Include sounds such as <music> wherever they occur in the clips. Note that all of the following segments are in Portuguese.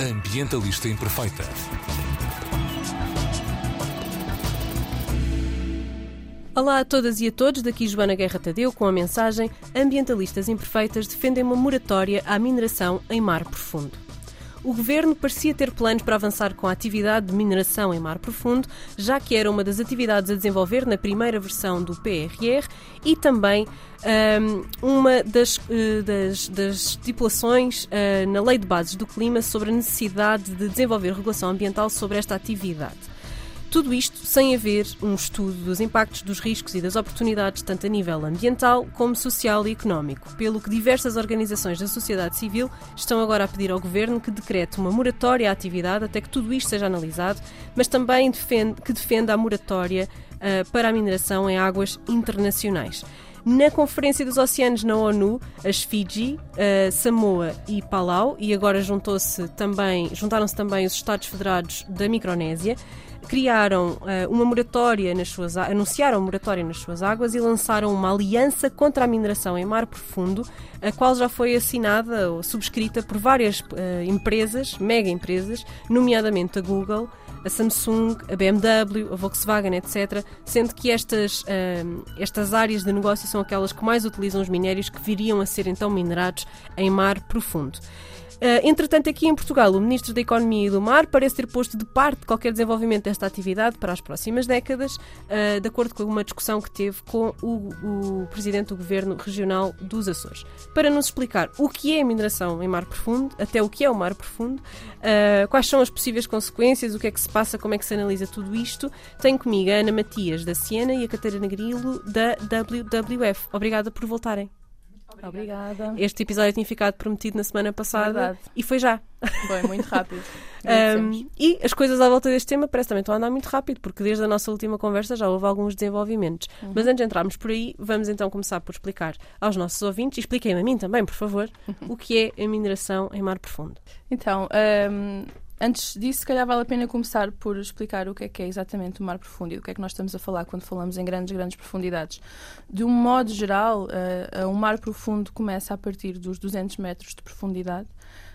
Ambientalista Imperfeita. Olá a todas e a todos, daqui Joana Guerra Tadeu com a mensagem Ambientalistas Imperfeitas defendem uma moratória à mineração em mar profundo. O governo parecia ter planos para avançar com a atividade de mineração em mar profundo, já que era uma das atividades a desenvolver na primeira versão do PRR e também um, uma das, uh, das, das estipulações uh, na Lei de Bases do Clima sobre a necessidade de desenvolver regulação ambiental sobre esta atividade. Tudo isto sem haver um estudo dos impactos, dos riscos e das oportunidades, tanto a nível ambiental como social e económico, pelo que diversas organizações da sociedade civil estão agora a pedir ao governo que decrete uma moratória à atividade até que tudo isto seja analisado, mas também defende, que defenda a moratória uh, para a mineração em águas internacionais. Na Conferência dos Oceanos na ONU, as Fiji, uh, Samoa e Palau, e agora juntou-se também, juntaram-se também os Estados Federados da Micronésia, criaram uh, uma moratória nas suas anunciaram moratória nas suas águas e lançaram uma aliança contra a mineração em mar profundo, a qual já foi assinada ou subscrita por várias uh, empresas, mega empresas, nomeadamente a Google, a Samsung, a BMW, a Volkswagen, etc., sendo que estas, uh, estas áreas de negócio são aquelas que mais utilizam os minérios que viriam a ser então minerados em mar profundo. Uh, entretanto, aqui em Portugal, o Ministro da Economia e do Mar parece ter posto de parte qualquer desenvolvimento desta atividade para as próximas décadas, uh, de acordo com uma discussão que teve com o, o, Presidente do Governo Regional dos Açores. Para nos explicar o que é a mineração em mar profundo, até o que é o mar profundo, uh, quais são as possíveis consequências, o que é que se passa, como é que se analisa tudo isto, tenho comigo a Ana Matias da Siena e a Catarina Grilo da WWF. Obrigada por voltarem. Obrigada. Este episódio tinha ficado prometido na semana passada Verdade. e foi já. Foi muito rápido. <laughs> um, e as coisas à volta deste tema parece também estão a andar muito rápido, porque desde a nossa última conversa já houve alguns desenvolvimentos. Uhum. Mas antes de entrarmos por aí, vamos então começar por explicar aos nossos ouvintes, e expliquem-me a mim também, por favor, <laughs> o que é a mineração em mar profundo. Então, um, Antes disso, se calhar vale a pena começar por explicar o que é que é exatamente o mar profundo e do que é que nós estamos a falar quando falamos em grandes, grandes profundidades. De um modo geral, uh, o mar profundo começa a partir dos 200 metros de profundidade.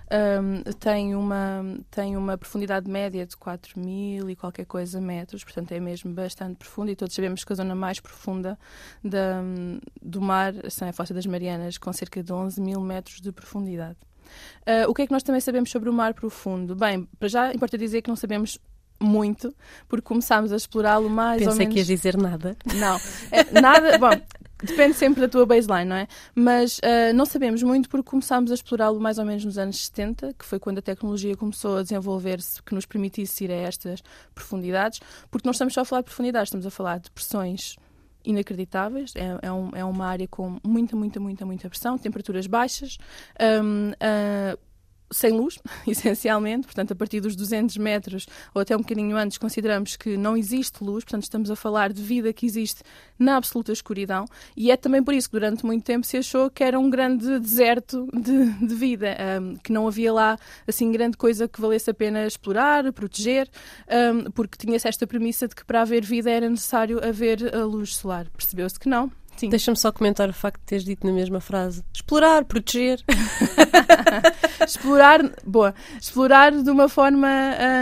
Um, tem, uma, tem uma profundidade média de 4 mil e qualquer coisa metros, portanto é mesmo bastante profundo e todos sabemos que a zona mais profunda da, do mar são a Fossa das Marianas, com cerca de 11 mil metros de profundidade. Uh, o que é que nós também sabemos sobre o mar profundo? Bem, para já importa dizer que não sabemos muito, porque começámos a explorá-lo mais Pensei ou menos... que ias dizer nada. Não, é, nada... Bom, depende sempre da tua baseline, não é? Mas uh, não sabemos muito porque começámos a explorá-lo mais ou menos nos anos 70, que foi quando a tecnologia começou a desenvolver-se, que nos permitisse ir a estas profundidades, porque não estamos só a falar de profundidades, estamos a falar de pressões inacreditáveis. É, é, um, é, uma área com muita, muita, muita, muita pressão, temperaturas baixas. Um, uh, sem luz, <laughs> essencialmente, portanto, a partir dos 200 metros ou até um bocadinho antes, consideramos que não existe luz, portanto, estamos a falar de vida que existe na absoluta escuridão, e é também por isso que durante muito tempo se achou que era um grande deserto de, de vida, um, que não havia lá assim grande coisa que valesse a pena explorar, proteger, um, porque tinha-se esta premissa de que para haver vida era necessário haver a luz solar. Percebeu-se que não, Deixa-me só comentar o facto de teres dito na mesma frase: explorar, proteger. <laughs> explorar, boa. Explorar de uma forma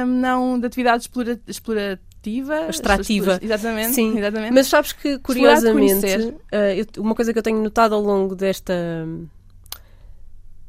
um, não de atividade explora, explorativa. Extrativa. Exatamente, Sim. exatamente. Mas sabes que, curiosamente, uh, eu, uma coisa que eu tenho notado ao longo desta.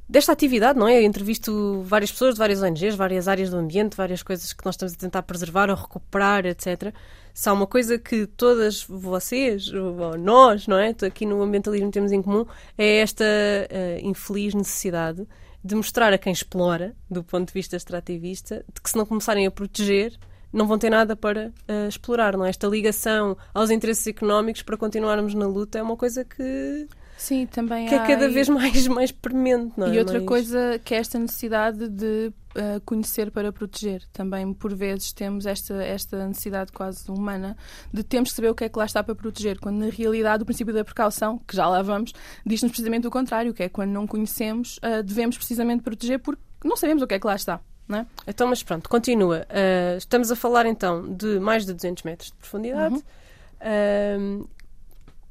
Desta atividade, não é? Eu entrevisto várias pessoas de várias ONGs, várias áreas do ambiente, várias coisas que nós estamos a tentar preservar ou recuperar, etc se há uma coisa que todas vocês, ou nós, não é? Aqui no ambientalismo temos em comum, é esta uh, infeliz necessidade de mostrar a quem explora, do ponto de vista extrativista, de que se não começarem a proteger, não vão ter nada para uh, explorar, não é? Esta ligação aos interesses económicos para continuarmos na luta é uma coisa que Sim, também que é cada vez mais, <laughs> mais premente, não é? E outra mais... coisa que é esta necessidade de uh, conhecer para proteger. Também, por vezes, temos esta, esta necessidade quase humana de termos que saber o que é que lá está para proteger, quando na realidade o princípio da precaução, que já lá vamos, diz-nos precisamente o contrário, que é quando não conhecemos, uh, devemos precisamente proteger porque não sabemos o que é que lá está. É? Então, mas pronto, continua. Uh, estamos a falar então de mais de 200 metros de profundidade. Uhum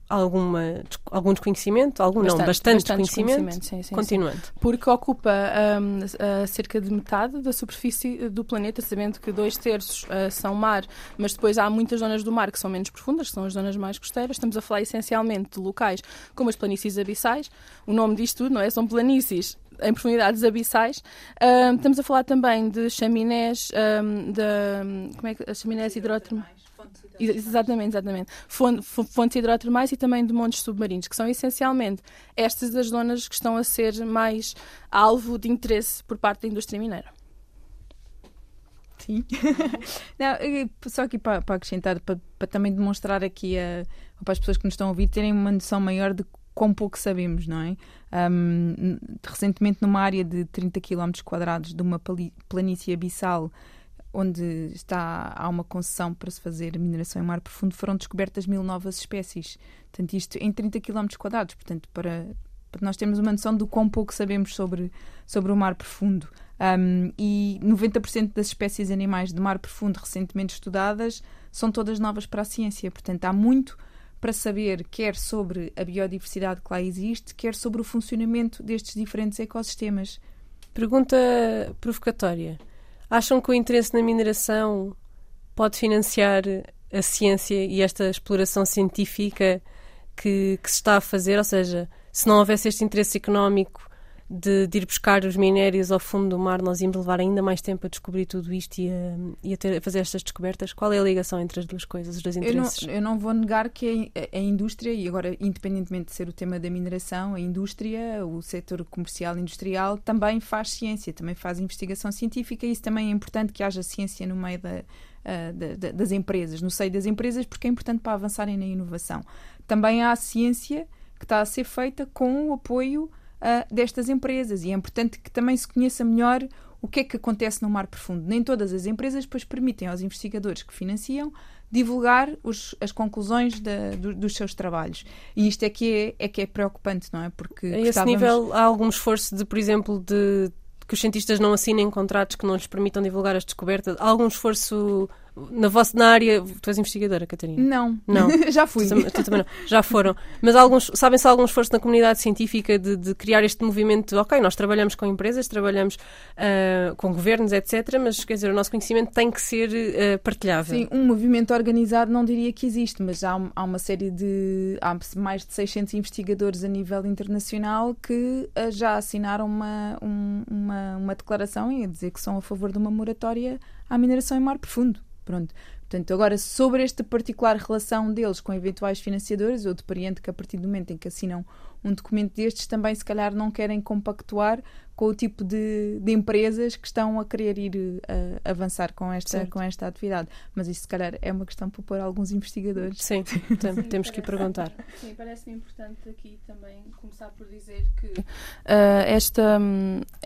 alguma, algum desconhecimento, algum bastante, não, bastante, bastante desconhecimento, desconhecimento sim, sim, continuando. Sim. Porque ocupa um, cerca de metade da superfície do planeta, sabendo que dois terços uh, são mar, mas depois há muitas zonas do mar que são menos profundas, que são as zonas mais costeiras. Estamos a falar essencialmente de locais como as planícies abissais. O nome disto tudo, não é? São planícies em profundidades abissais. Um, estamos a falar também de chaminés, um, de, como é que, chaminés hidrotermais Exatamente, exatamente. Fontes hidrotermais e também de montes submarinos, que são essencialmente estas as zonas que estão a ser mais alvo de interesse por parte da indústria mineira. Sim. <laughs> Não, só aqui para, para acrescentar, para, para, também demonstrar aqui a, para as pessoas que nos estão a ouvir terem uma noção maior de quão pouco sabemos, não é? Um, recentemente, numa área de 30 km quadrados de uma planície abissal onde está, há uma concessão para se fazer mineração em mar profundo, foram descobertas mil novas espécies. Portanto, isto em 30 km quadrados. Portanto, para, para nós termos uma noção do quão pouco sabemos sobre, sobre o mar profundo. Um, e 90% das espécies animais de mar profundo recentemente estudadas são todas novas para a ciência. Portanto, há muito para saber, quer sobre a biodiversidade que lá existe, quer sobre o funcionamento destes diferentes ecossistemas. Pergunta provocatória. Acham que o interesse na mineração pode financiar a ciência e esta exploração científica que, que se está a fazer? Ou seja, se não houvesse este interesse económico de, de, ir buscar os minérios ao fundo do mar, nós íamos levar ainda mais tempo a descobrir tudo isto e a, e a, ter, a fazer estas descobertas. Qual é a ligação entre as duas coisas, os dois interesses? Eu não, eu não vou negar que a, a, indústria, e agora, independentemente de ser o tema da mineração, a indústria, o setor comercial industrial, também faz ciência, também faz investigação científica e isso também é importante que haja ciência no meio da, uh, das empresas, no seio das empresas, porque é importante para avançarem na inovação. Também há ciência que está a ser feita com o apoio uh, destas empresas e é importante que também se conheça melhor o que é que acontece no mar profundo. Nem todas as empresas depois permitem aos investigadores que financiam divulgar os, as conclusões de, do, dos seus trabalhos. E isto é que é, é, que é preocupante, não é? Porque a esse nível há algum esforço de, por exemplo, de que os cientistas não assinem contratos que não lhes permitam divulgar as descobertas? Há algum esforço na, vossa, na área, tu és investigadora, Catarina? Não. Não. <laughs> Já fui. Tu, tu, também não. Já foram. Mas alguns, sabem-se algum esforço na comunidade científica de, de, criar este movimento? Ok, nós trabalhamos com empresas, trabalhamos uh, com governos, etc. Mas, quer dizer, o nosso conhecimento tem que ser uh, partilhável. Sim, um movimento organizado não diria que existe, mas há, há uma série de. Há mais de 600 investigadores a nível internacional que uh, já assinaram uma, um, uma, uma declaração e a dizer que são a favor de uma moratória à mineração em mar profundo. Pronto. Portanto, agora, sobre esta particular relação deles com eventuais financiadores, eu depreendo que a partir do momento em que assinam um documento destes, também se calhar não querem compactuar com o tipo de, de empresas que estão a querer ir uh, avançar com esta, com esta atividade. Mas isso, se calhar, é uma questão para pôr alguns investigadores. Sim, <laughs> Sim temos que perguntar. Sim, parece-me importante aqui também começar por dizer que uh, esta,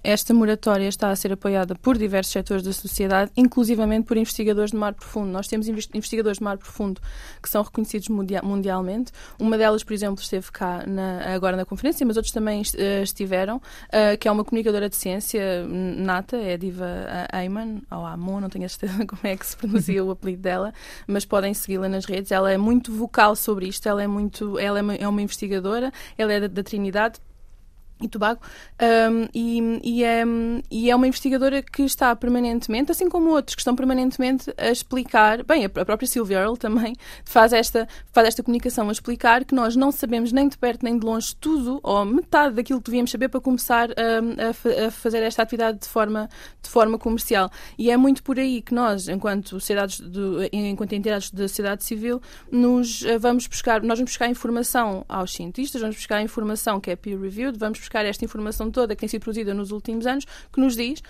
esta moratória está a ser apoiada por diversos setores da sociedade, inclusivamente por investigadores de mar profundo. Nós temos investigadores de mar profundo que são reconhecidos mundialmente. Uma delas, por exemplo, esteve cá na, agora na conferência, mas outros também uh, estiveram, que é uma comunicadora de ciência nata, é a Diva Ayman, ou Amon, não tenho a certeza <laughs> como é que se pronuncia o apelido dela, mas podem segui-la nas redes. Ela é muito vocal sobre isto, ela é muito, ela é uma é investigadora, ela é da, da Trinidade e Tobago, um, e, e, é, e é uma investigadora que está permanentemente, assim como outros, que estão permanentemente a explicar, bem, a própria Sylvia Earle também faz esta, faz esta comunicação a explicar que nós não sabemos nem de perto nem de longe tudo, ou metade daquilo que devíamos saber para começar a, a, a fazer esta atividade de forma, de forma comercial. E é muito por aí que nós, enquanto sociedades, enquanto entidades da sociedade civil, nos eh, vamos buscar, nós vamos buscar informação aos cientistas, vamos buscar informação que é peer-reviewed, vamos buscar esta informação toda que tem sido produzida nos últimos anos, que nos diz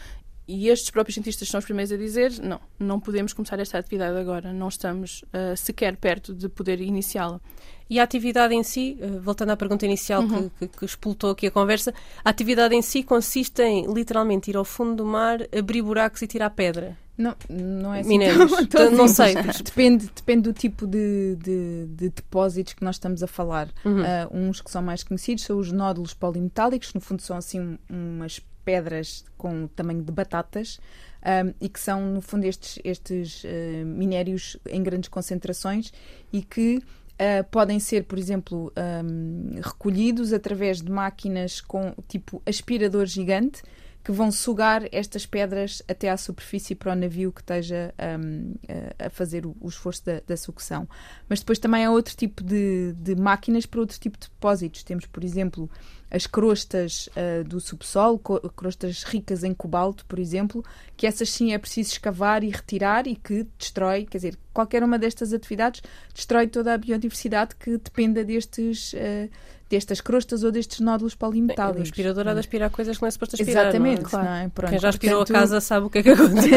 e estes próprios cientistas são os primeiros a dizer: não, não podemos começar esta atividade agora, não estamos uh, sequer perto de poder iniciá-la. E a atividade em si, uh, voltando à pergunta inicial uhum. que, que, que, explotou aqui a conversa, a atividade em si consiste em literalmente ir ao fundo do mar, abrir buracos e tirar pedra. Não, não é assim. Minérios. Tão, <laughs> não sei. depende, depende do tipo de, de, de, depósitos que nós estamos a falar. Uhum. Uh, uns que são mais conhecidos são os nódulos polimetálicos, que no fundo são assim umas pedras com o tamanho de batatas. Um, e que são, no fundo, estes, estes uh, minérios em grandes concentrações e que uh, podem ser, por exemplo, um, recolhidos através de máquinas com tipo aspirador gigante que vão sugar estas pedras até à superfície para o navio que esteja um, a fazer o, esforço da, da, sucção. Mas depois também há outro tipo de, de máquinas para outro tipo de depósitos. Temos, por exemplo, as crostas uh, do subsolo, crostas ricas em cobalto, por exemplo, que essas sim é preciso escavar e retirar e que destrói, quer dizer, qualquer uma destas atividades destrói toda a biodiversidade que dependa destes. Uh, destas crostas ou destes nódulos polimetálicos. O aspirador há de aspirar coisas que não é suposto aspirar. Exatamente, não é? Claro. Não é? Pronto, Quem já aspirou portanto... a casa sabe o que é que acontece.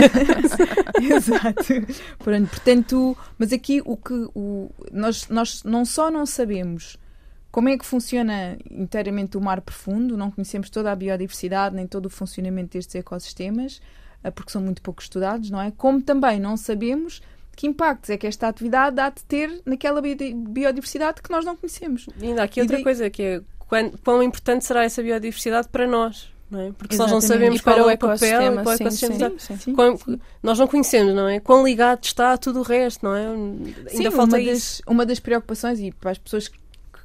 <laughs> Exato. Pronto, portanto, mas aqui o que o, nós, nós não só não sabemos como é que funciona inteiramente o mar profundo? Não conhecemos toda a biodiversidade nem todo o funcionamento destes ecossistemas, eh, porque são muito pouco estudados, não é? Como também não sabemos que impactos é que esta atividade há de ter naquela biodiversidade que nós não conhecemos. E ainda há aqui e outra daí... coisa, que é quão, quão importante será essa biodiversidade para nós? Não é? Porque se nós não sabemos qual é o papel para o ecossistema, sim, sim, sim, nós não conhecemos, não é? Quão ligado está a tudo o resto, não é? Ainda falta uma isso. Das, uma das preocupações, e para as pessoas que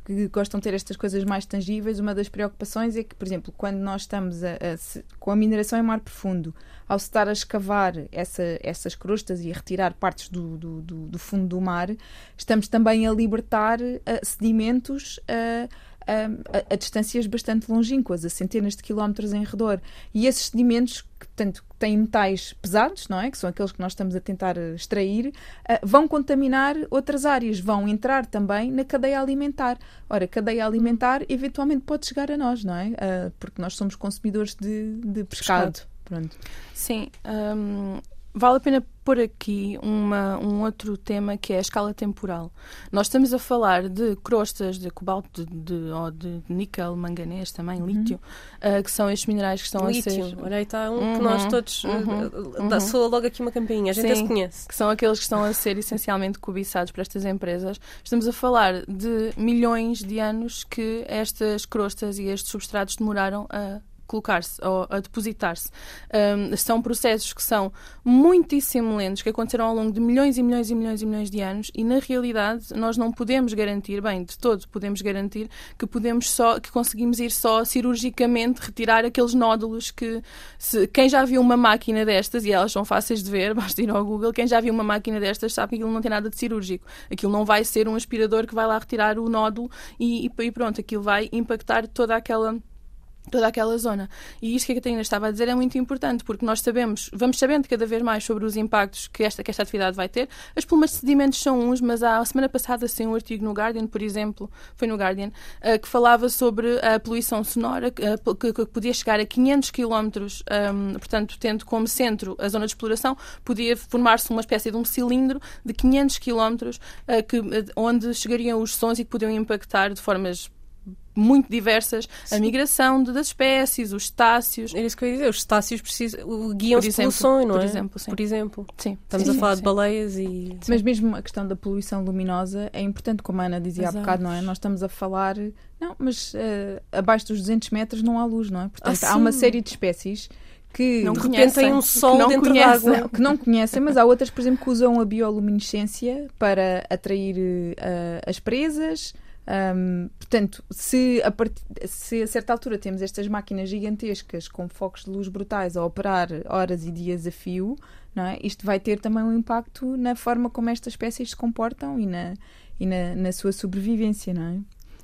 que gostam de ter estas coisas mais tangíveis, uma das preocupações é que, por exemplo, quando nós estamos a, a, com a mineração em mar profundo, ao se estar a escavar essa, essas crostas e a retirar partes do, do, do, do fundo do mar, estamos também a libertar uh, sedimentos. Uh, a, a, distâncias bastante longínquas, a centenas de quilómetros em redor. E esses sedimentos, que tanto têm metais pesados, não é? Que são aqueles que nós estamos a tentar extrair, uh, vão contaminar outras áreas, vão entrar também na cadeia alimentar. Ora, a cadeia alimentar eventualmente pode chegar a nós, não é? Uh, porque nós somos consumidores de, de pescado. pescado. Pronto. Sim. Um, vale a pena pôr aqui uma, um outro tema que é a escala temporal. Nós estamos a falar de crostas de cobalto, de, de, ou de níquel, manganês também, uhum. lítio, uh, que são estes minerais que estão lítio. a ser... Olha aí está um uhum. que nós todos... Uhum. Uh, soa logo aqui uma campainha, a gente Sim, se conhece. Que são aqueles que estão a ser essencialmente cobiçados por estas empresas. Estamos a falar de milhões de anos que estas crostas e estes substratos demoraram a colocar-se ou a depositar-se. Um, são processos que são muitíssimo lentos, que aconteceram ao longo de milhões e milhões e milhões e milhões de anos e na realidade nós não podemos garantir, bem, de todo podemos garantir que podemos só, que conseguimos ir só cirurgicamente retirar aqueles nódulos que se, quem já viu uma máquina destas, e elas são fáceis de ver, <laughs> basta ir ao Google, quem já viu uma máquina destas sabe que aquilo não tem nada de cirúrgico. Aquilo não vai ser um aspirador que vai lá retirar o nódulo e, e pronto, aquilo vai impactar toda aquela toda aquela zona. E isto que a Catarina estava a dizer é muito importante, porque nós sabemos, vamos sabendo cada vez mais sobre os impactos que esta, que esta atividade vai ter. As plumas de sedimentos são uns, mas há a semana passada saiu um artigo no Guardian, por exemplo, foi no Guardian, uh, que falava sobre a poluição sonora, que, que, podia chegar a 500 km, um, portanto, tendo como centro a zona de exploração, podia formar-se uma espécie de um cilindro de 500 km, uh, que, onde chegariam os sons e que podiam impactar de formas muito diversas, Sim. a migração de, das espécies, os estácios. Era isso que eu ia dizer, os estácios guiam-se pelo som, não por é? Exemplo, sim. Por exemplo. Sim. Estamos sim, a falar de baleias e... Mas mesmo a questão da poluição luminosa é importante, como a Ana dizia Exato. há bocado, não é? Nós estamos a falar... Não, mas uh, abaixo dos 200 metros não há luz, não é? Portanto, ah, há uma série de espécies que não de repente têm um sol não dentro d'água. Que não conhecem, mas há outras, por exemplo, que usam a bioluminescência para atrair uh, as presas, um, portanto, se a, part... se a certa altura temos estas máquinas gigantescas com focos de luz brutais a operar horas e dias a fio, é? isto vai ter também um impacto na forma como estas espécies se comportam e na, e na, na sua sobrevivência, não é?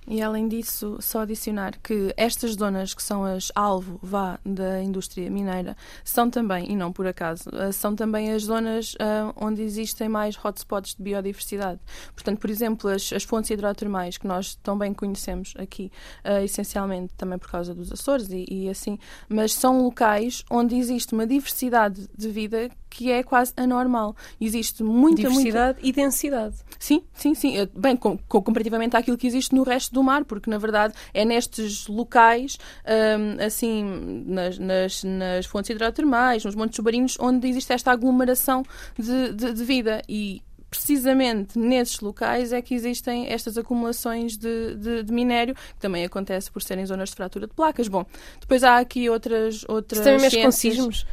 E além disso, só adicionar que estas zonas que são as alvo vá da indústria mineira são também, e não por acaso, eh, são também as zonas uh, onde existem mais hotspots de biodiversidade. Portanto, por exemplo, as, as fontes hidrotermais que nós tão bem conhecemos aqui, uh, essencialmente também por causa dos Açores e, e assim, mas são locais onde existe uma diversidade de vida que é quase anormal. Existe muita diversidade muita... e densidade. Sim, sim, sim. Bem, com, com, comparativamente àquilo que existe no resto do mar, porque na verdade é nestes locais, um, assim, nas, nas, nas, fontes hidrotermais, nos montes submarinos, onde existe esta aglomeração de, de, de vida. E precisamente nesses locais é que existem estas acumulações de, de, de, minério, que também acontece por serem zonas de fratura de placas. Bom, depois há aqui outras outras Isso também com sismos?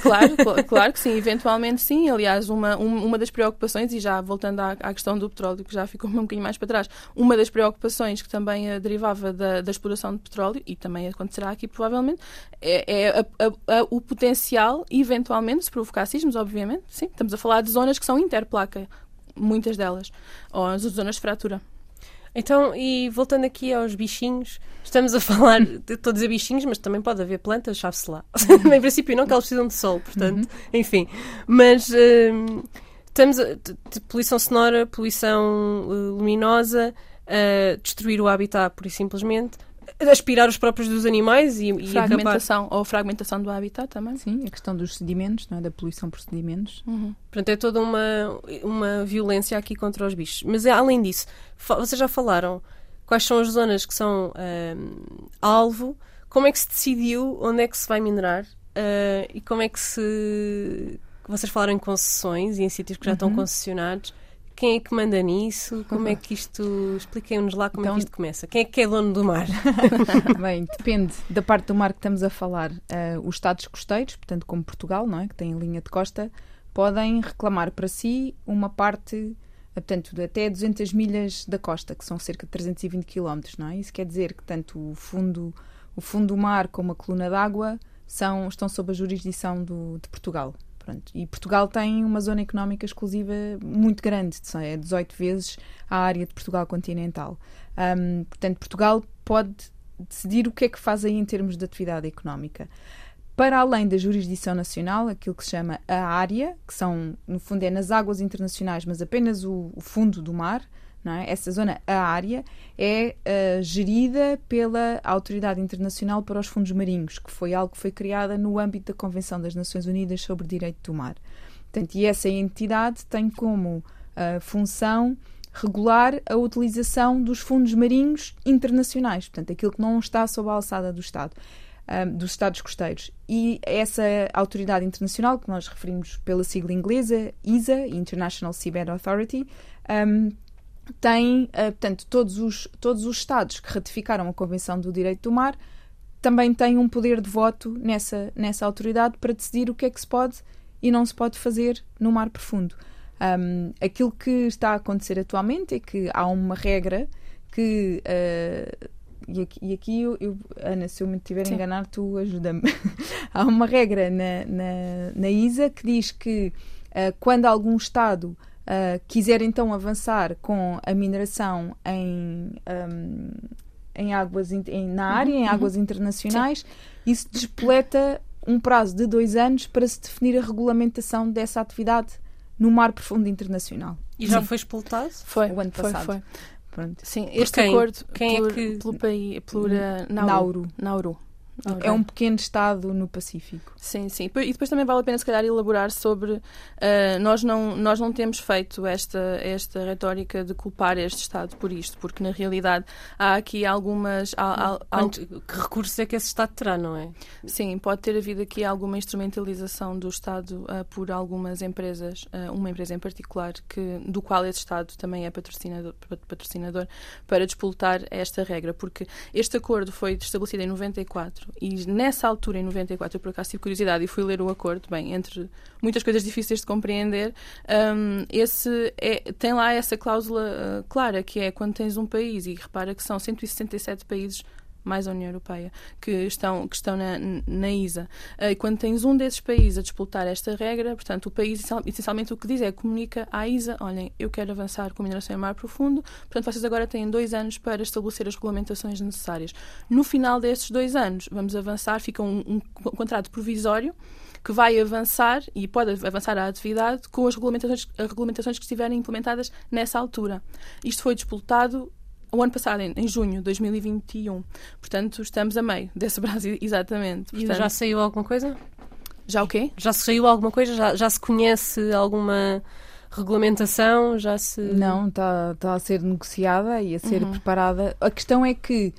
Claro, <laughs> claro que sim, eventualmente sim. Aliás, uma, uma das preocupações, e já voltando à, à questão do petróleo, que já ficou um bocadinho mais para trás, uma das preocupações que também uh, derivava da, da, exploração de petróleo, e também acontecerá aqui provavelmente, é, é a, a, a, o potencial, eventualmente, se provocar sismos, obviamente, sim. Estamos a falar de zonas que são interplaca, muitas delas, ou as zonas de fratura. Então, e voltando aqui aos bichinhos, estamos a <laughs> falar, estou a dizer bichinhos, mas também pode haver plantas, sabe-se lá. <laughs> em princípio não, que elas precisam de sol, portanto, uhum. enfim. Mas hum, estamos a, de poluição sonora, poluição uh, luminosa, uh, destruir o habitat, por e simplesmente, aspirar os próprios dos animais e, e fragmentação acabar... ou fragmentação do habitat também. Sim, a questão dos sedimentos, não é? da poluição por sedimentos. Uhum. Portanto, é toda uma, uma violência aqui contra os bichos. Mas além disso, vocês já falaram quais são as zonas que são uh, alvo, como é que se decidiu onde é que se vai minerar uh, e como é que se. Vocês falaram em concessões e em sítios que já uhum. estão concessionados. Quem é que manda nisso? Como é que isto. Expliquem-nos lá como então, é que então- isto começa. Quem é que é dono do mar? <laughs> Bem, depende da parte do mar que estamos a falar. Uh, os Estados costeiros, portanto, como Portugal, não é? que tem linha de costa, podem reclamar para si uma parte, portanto, de até 200 milhas da costa, que são cerca de 320 quilómetros, não é? Isso quer dizer que tanto o fundo, o fundo do mar como a coluna d'água são, estão sob a jurisdição do, de Portugal. Pronto. E Portugal tem uma zona económica exclusiva muito grande, é 18 vezes a área de Portugal continental. Um, portanto, Portugal pode decidir o que é que faz aí em termos de atividade económica. Para além da jurisdição nacional, aquilo que se chama a área, que são, no fundo, é nas águas internacionais, mas apenas o, o fundo do mar, é? Essa zona, a área, é uh, gerida pela Autoridade Internacional para os Fundos Marinhos, que foi algo que foi criada no âmbito da Convenção das Nações Unidas sobre o Direito do Mar. Portanto, e essa entidade tem como uh, função regular a utilização dos fundos marinhos internacionais, portanto, aquilo que não está sob a alçada do Estado. Um, eh, dos Estados costeiros. E essa autoridade internacional, que nós referimos pela sigla inglesa, ISA, International Seabed Authority, um, tem, uh, portanto, todos os, todos os Estados que ratificaram a Convenção do Direito do Mar também têm um poder de voto nessa, nessa autoridade para decidir o que é que se pode e não se pode fazer no mar profundo. Um, aquilo que está a acontecer atualmente é que há uma regra que. Uh, e aqui, e aqui eu, eu, Ana, se eu me estiver a enganar, tu ajuda-me. <laughs> há uma regra na, na, na, ISA que diz que uh, quando algum Estado uh, quiser então avançar com a mineração em, um, em águas em, na uhum, área, em uhum. águas internacionais, Sim. isso despoleta um prazo de dois anos para se definir a regulamentação dessa atividade no mar profundo internacional. E já Sim. foi expultado? Foi, o ano passado. Foi, foi. Pronto. Sim, este quem? acordo quem por, é que... pelo, pelo, pelo, uh, Nauru. Nauru. Okay. É um pequeno estado no Pacífico. Sim, sim. E depois também vale a pena, se calhar, elaborar sobre. Uh, nós, não, nós não temos feito esta, esta retórica de culpar este Estado por isto, porque na realidade há aqui algumas. Há, há, que recursos é que esse Estado terá, não é? Sim, pode ter havido aqui alguma instrumentalização do Estado uh, por algumas empresas, uh, uma empresa em particular, que, do qual esse Estado também é patrocinador, patrocinador para despoltar esta regra, porque este acordo foi estabelecido em 94 e nessa altura, em 94, eu por acaso tive curiosidade e fui ler o acordo, bem, entre muitas coisas difíceis de compreender, um, esse é, tem lá essa cláusula uh, clara, que é quando tens um país, e repara que são 167 países mais a União Europeia, que estão, que estão na, na ISA. Eh, e quando tens um desses países a disputar esta regra, portanto, o país essencialmente o que diz é comunica à ISA: olhem, eu quero avançar com a mineração em mar profundo, portanto, vocês agora têm dois anos para estabelecer as regulamentações necessárias. No final desses dois anos, vamos avançar, fica um, um contrato provisório que vai avançar e pode avançar a atividade com as regulamentações, as regulamentações que estiverem implementadas nessa altura. Isto foi disputado o ano passado, em, em, junho de 2021. Portanto, estamos a meio desse <laughs> prazo, exatamente. Portanto, e já saiu alguma coisa? Já o quê? Já saiu alguma coisa? Já, já se conhece alguma regulamentação? Já se... Não, está tá a ser negociada e a ser uhum. preparada. A questão é que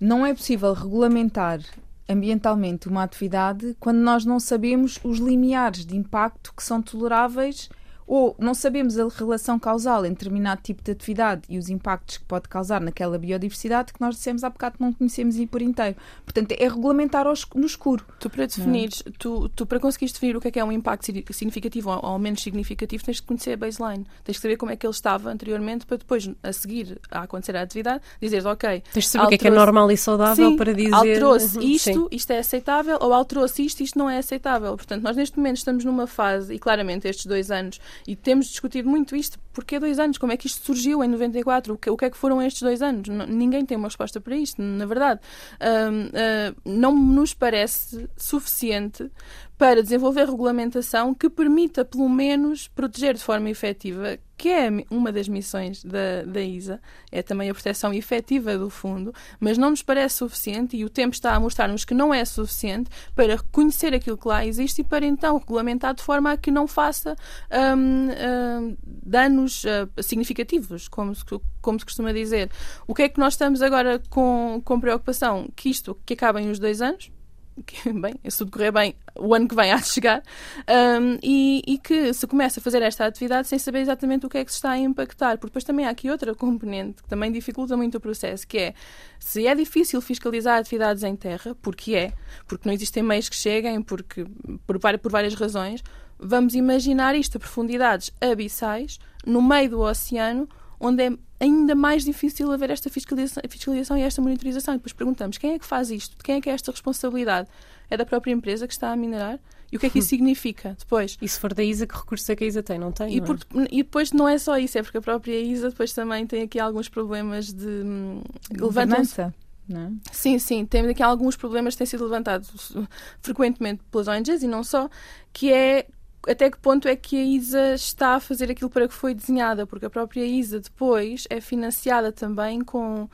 não é possível regulamentar ambientalmente uma atividade quando nós não sabemos os limiares de impacto que são toleráveis ou não sabemos a relação causal entre determinado tipo de atividade e os impactos que pode causar naquela biodiversidade que nós dissemos há bocado que não conhecemos e por inteiro. Portanto, é regulamentar no escuro. Tu para definires, tu, tu para conseguires definir o que é que é um impacto significativo ou, ou menos significativo, tens de conhecer a baseline. Tens de saber como é que ele estava anteriormente para depois, a seguir a acontecer a atividade, dizeres, ok. Tens de saber o que é que é normal e saudável sim, para dizer. Alterou-se isto, sim. isto é aceitável, ou alterou-se isto, isto não é aceitável. Portanto, nós neste momento estamos numa fase, e claramente estes dois anos, e temos discutido muito isto, porque dois anos? Como é que isto surgiu em 94? O que, o que é que foram estes dois anos? N ninguém tem uma resposta para isto, na verdade. Uh, uh, não nos parece suficiente para desenvolver regulamentação que permita, pelo menos, proteger de forma efetiva, que é uma das missões da, da ISA, é também a proteção efetiva do fundo, mas não nos parece suficiente e o tempo está a mostrar-nos que não é suficiente para reconhecer aquilo que lá existe e para então regulamentar de forma a que não faça um, um, danos uh, significativos, como se, como se costuma dizer. O que é que nós estamos agora com, com preocupação? Que isto, que acabem os dois anos, <laughs> que, bem, se tudo correr bem, o ano que vem há de chegar, um, e, e, que se começa a fazer esta atividade sem saber exatamente o que é que se está a impactar. Porque depois também há aqui outra componente que também dificulta muito o processo, que é se é difícil fiscalizar atividades em terra, porque é, porque não existem meios que cheguem, porque por, por várias razões, vamos imaginar isto a profundidades abissais, no meio do oceano, onde é ainda mais difícil haver esta fiscalização, fiscalização e esta monitorização. E depois perguntamos quem é que faz isto? De quem é que é esta responsabilidade? É da própria empresa que está a minerar? E o que é que isso <laughs> significa depois? E se for da ISA, que recursos é que a ISA tem? Não tem? E, não é? e depois não é só isso, é porque a própria ISA depois também tem aqui alguns problemas de hum, governança. É? Sim, sim, tem aqui alguns problemas que têm sido levantados frequentemente pelas ONGs e não só, que é até que ponto é que a ISA está a fazer aquilo para que foi desenhada, porque a própria ISA depois é financiada também com, uh,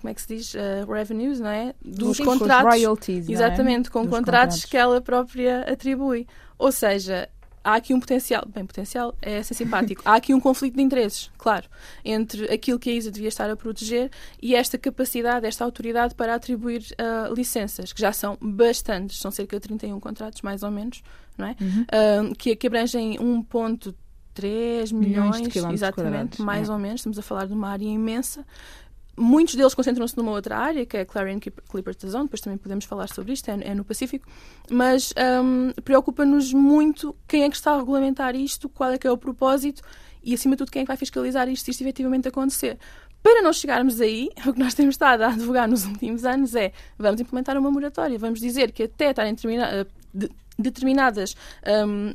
como é que se diz, uh, revenues, não é? Dos Sim, contratos. royalties, Exatamente, é? com contratos, contratos que ela própria atribui. Ou seja, há aqui um potencial, bem, potencial é ser simpático, há aqui um conflito de interesses, claro, entre aquilo que a ISA devia estar a proteger e esta capacidade, esta autoridade para atribuir uh, licenças, que já são bastantes, são cerca de 31 contratos, mais ou menos, não é? Uhum. Uh, que, que abrangem 1,3 milhões, milhões de exatamente, mais é. ou menos, estamos a falar de uma área imensa. Muitos deles concentram-se numa outra área, que é a Clarion Clipper Zone, depois também podemos falar sobre isto, é, é no Pacífico, mas um, preocupa-nos muito quem é que está a regulamentar isto, qual é que é o propósito e, acima de tudo, quem é que vai fiscalizar isto se isto efetivamente acontecer. Para não chegarmos aí, <laughs> o que nós temos estado a advogar nos últimos anos é vamos implementar uma moratória, vamos dizer que até estarem termina, de, determinadas um,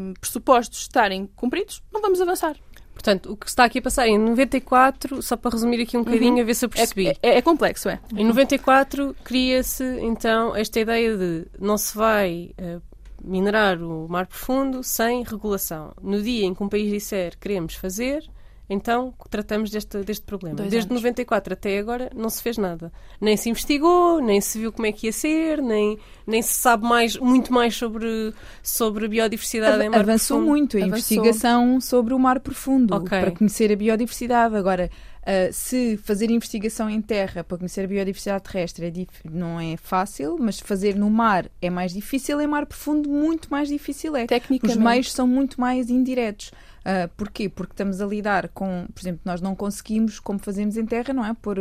um, pressupostos estarem cumpridos, não vamos avançar. Portanto, o que está aqui a passar em 94, só para resumir aqui um bocadinho, uhum. a ver se eu percebi. É, é, é complexo, é. Em 94 cria-se então esta ideia de não se vai uh, minerar o mar profundo sem regulação. No dia em que um país disser queremos fazer, então tratamos deste, deste problema. Dois Desde anos. 94 até agora não se fez nada. Nem se investigou, nem se viu como é que ia ser, nem, nem se sabe mais, muito mais sobre, sobre biodiversidade Av em mar Avançou profundo. muito a Avançou. investigação sobre o mar profundo okay. para conhecer a biodiversidade. Agora, Uh, se fazer investigação em terra para conhecer a biodiversidade terrestre é não é fácil, mas fazer no mar é mais difícil, em mar profundo muito mais difícil é. Tecnicamente. Os meios são muito mais indiretos. Uh, porquê? Porque estamos a lidar com, por exemplo, nós não conseguimos, como fazemos em terra, não é? Pôr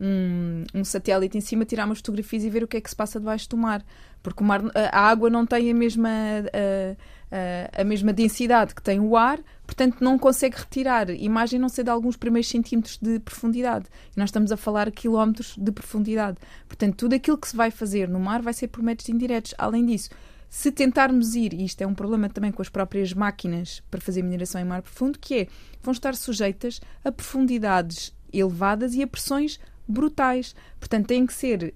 um, um satélite em cima, tirar umas fotografias e ver o que é que se passa debaixo do mar. Porque mar, a água não tem a mesma, a, a, a mesma densidade que tem o ar, portanto não consegue retirar. Imagem não ser de alguns primeiros centímetros de profundidade. E nós estamos a falar quilómetros de profundidade. Portanto, tudo aquilo que se vai fazer no mar vai ser por métodos indiretos. Além disso, se tentarmos ir, e isto é um problema também com as próprias máquinas para fazer mineração em mar profundo, que é, vão estar sujeitas a profundidades elevadas e a pressões brutais. Portanto, tem que ser...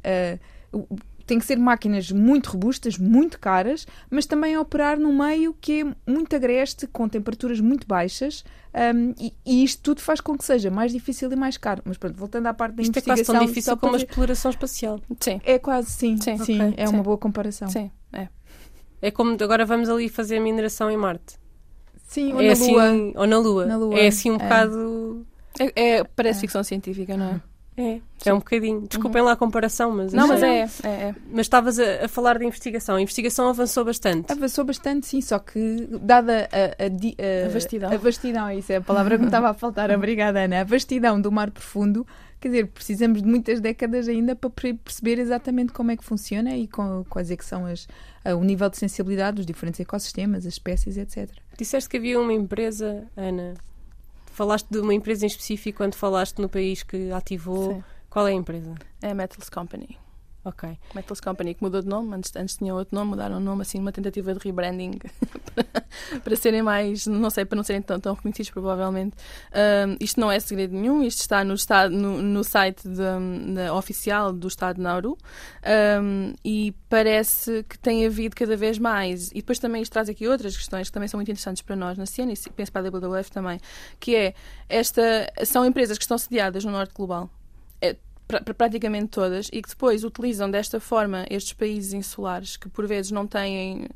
Uh, tem que ser máquinas muito robustas, muito caras, mas também a operar num meio que é muito agreste, com temperaturas muito baixas, um, e, e, isto tudo faz com que seja mais difícil e mais caro. Mas pronto, voltando à parte da isto investigação... Isto é quase tão difícil como a exploração espacial. Sim. É quase, sim. Sim, sim okay. é sim. uma boa comparação. Sim, é. É como agora vamos ali fazer mineração em Marte. Sim, ou é na assim, Lua. Ou na Lua. Na Lua. É assim um é. bocado. É, é parece é. ficção científica, não é? É, é um bocadinho. Desculpem lá a comparação, mas. Não, mas achei- é, é, é. Mas estavas a, a falar de investigação. A investigação avançou bastante. Avançou bastante, sim, só que dada a, a, a- vastidão. A vastidão, isso é a palavra que me estava a faltar, <laughs> obrigada Ana. A vastidão do mar profundo, quer dizer, precisamos de muitas décadas ainda para perceber exatamente como é que funciona e com- quais é que são as, o nível de sensibilidade dos diferentes ecossistemas, as espécies, etc. Disseste que havia uma empresa, Ana. Falaste de uma empresa em específico quando falaste no país que ativou. Sim. Qual é a empresa? É a Metals Company. Ok. Metals Company que mudou de nome, antes, antes tinha outro nome, mudaram o nome, assim, uma tentativa de rebranding <laughs> para, para serem mais, não sei, para não serem tão, tão reconhecidos, provavelmente. Ahm, isto não é segredo nenhum, isto está no, no, no site de- da- oficial do Estado de Nauru Ahm, e parece que tem havido cada vez mais. E depois também isto traz aqui outras questões que também são muito interessantes para nós na ciência e penso para a WWF também, que é, esta, são empresas que estão sediadas no Norte Global. É, pra- pra- praticamente todas, e que depois utilizam desta forma estes países insulares que por vezes não têm.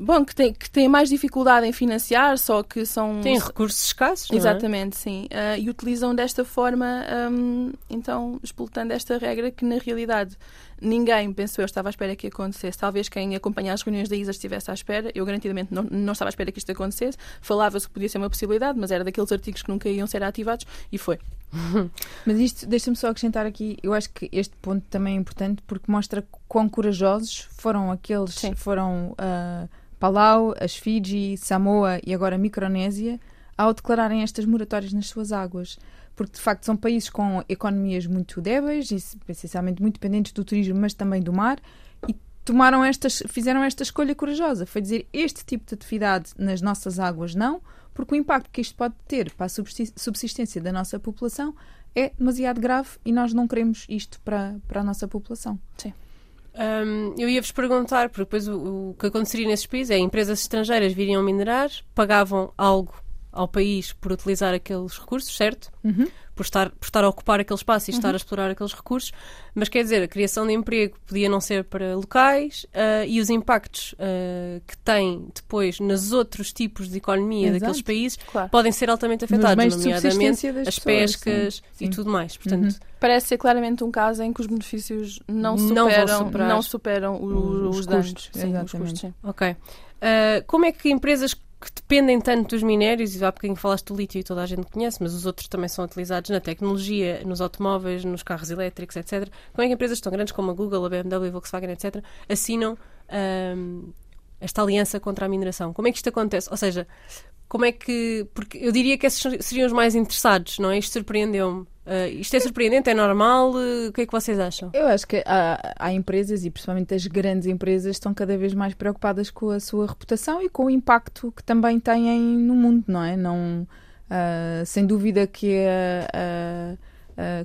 Bom, que têm, que têm mais dificuldade em financiar, só que são. Tem recursos escassos, não é? Exatamente, sim. Ah, e utilizam desta forma, hum, então, explotando esta regra que, na realidade, ninguém, penso eu, estava à espera que acontecesse. Talvez quem acompanha as reuniões da ISA estivesse à espera. Eu, garantidamente, não, não estava à espera que isto acontecesse. Falava-se que podia ser uma possibilidade, mas era daqueles artigos que nunca iam ser ativados e foi. <laughs> Mas isto, deixa-me só acrescentar aqui, eu acho que este ponto também é importante porque mostra quão corajosos foram aqueles, Sim. foram ah, Palau, as Fiji, Samoa e agora a Micronésia, ao declararem estas moratórias nas suas águas. Porque de facto são países com economias muito débeis e essencialmente muito dependentes do turismo, mas também do mar, e tomaram estas, fizeram esta escolha corajosa. Foi dizer este tipo de atividade nas nossas águas não, porque o impacto que isto pode ter para a subsist- subsistência da nossa população é demasiado grave e nós não queremos isto para, para a nossa população. Hum, eu ia-vos perguntar, porque depois o, o que aconteceria nesses países é empresas estrangeiras viriam minerar, pagavam algo ao país por utilizar aqueles recursos, certo? Por estar, por estar a ocupar aquele espaço e estar a explorar aqueles recursos, mas quer dizer, a criação de emprego podia não ser para locais ah, e os impactos ah, que tem depois nos outros tipos de economia Exato. daqueles países Claro. podem ser altamente afetados, nomeadamente as pessoas, pescas sim. e Sim. tudo mais. Portanto, Parece ser claramente um caso em que os benefícios não Não superam, superar não superam os os, danos. custos, Sim, os custos, sim. Ok. Ah, como é que empresas que dependem tanto dos minérios, e há bocadinho falaste do lítio e toda a gente conhece, mas os outros também são utilizados na tecnologia, nos automóveis, nos carros elétricos, etc. Como é que empresas tão grandes como a Google, a BMW, a Volkswagen, etc., assinam ahm, esta aliança contra a mineração? Como é que isto acontece? Ou seja, como é que. Porque eu diria que esses seriam os mais interessados, não é? Isto surpreendeu-me. Ah, isto é surpreendente? É normal? Ah, o que é que vocês acham? Eu acho que há, há empresas, e principalmente as grandes empresas, estão cada vez mais preocupadas com a sua reputação e com o impacto que também têm no mundo, não é? Não, ah, sem dúvida que,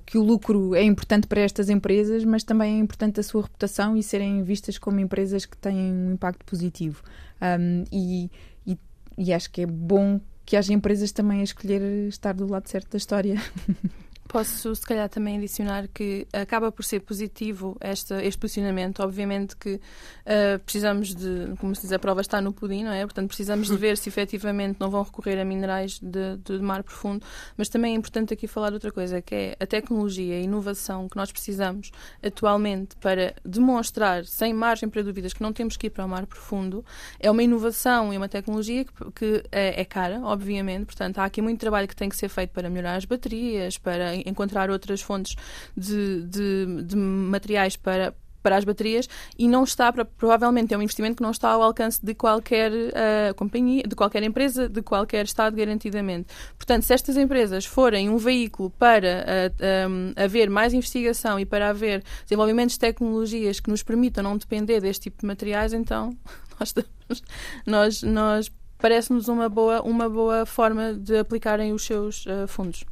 que o lucro é importante para estas empresas, mas também é importante a sua reputação e serem vistas como empresas que têm um impacto positivo. Ahm, e, e- e acho que é bom que haja empresas também a escolher estar do lado certo da história. <laughs> Posso, se calhar, também adicionar que acaba por ser positivo esta, este posicionamento. Obviamente que ah, precisamos de, como se diz, a prova está no pudim, não é? Portanto, precisamos de <laughs> ver se efetivamente não vão recorrer a minerais de, de mar profundo. Mas também é importante aqui falar outra coisa, que é a tecnologia a inovação que nós precisamos atualmente para demonstrar, sem margem para dúvidas, que não temos que ir para o mar profundo. É uma inovação e uma tecnologia que, que é, é cara, obviamente. Portanto, há aqui muito trabalho que tem que ser feito para melhorar as baterias, para encontrar outras fontes de, de, de materiais para para as baterias e não está, provavelmente é um investimento que não está ao alcance de qualquer ah, companhia, de qualquer empresa, de qualquer Estado, garantidamente. Portanto, se estas empresas forem um veículo para ah, um, haver mais investigação e para haver desenvolvimentos de tecnologias que nos permitam não depender deste tipo de materiais, então <laughs> nós, nós, nós parece-nos uma boa, uma boa forma de aplicarem os seus ah, fundos.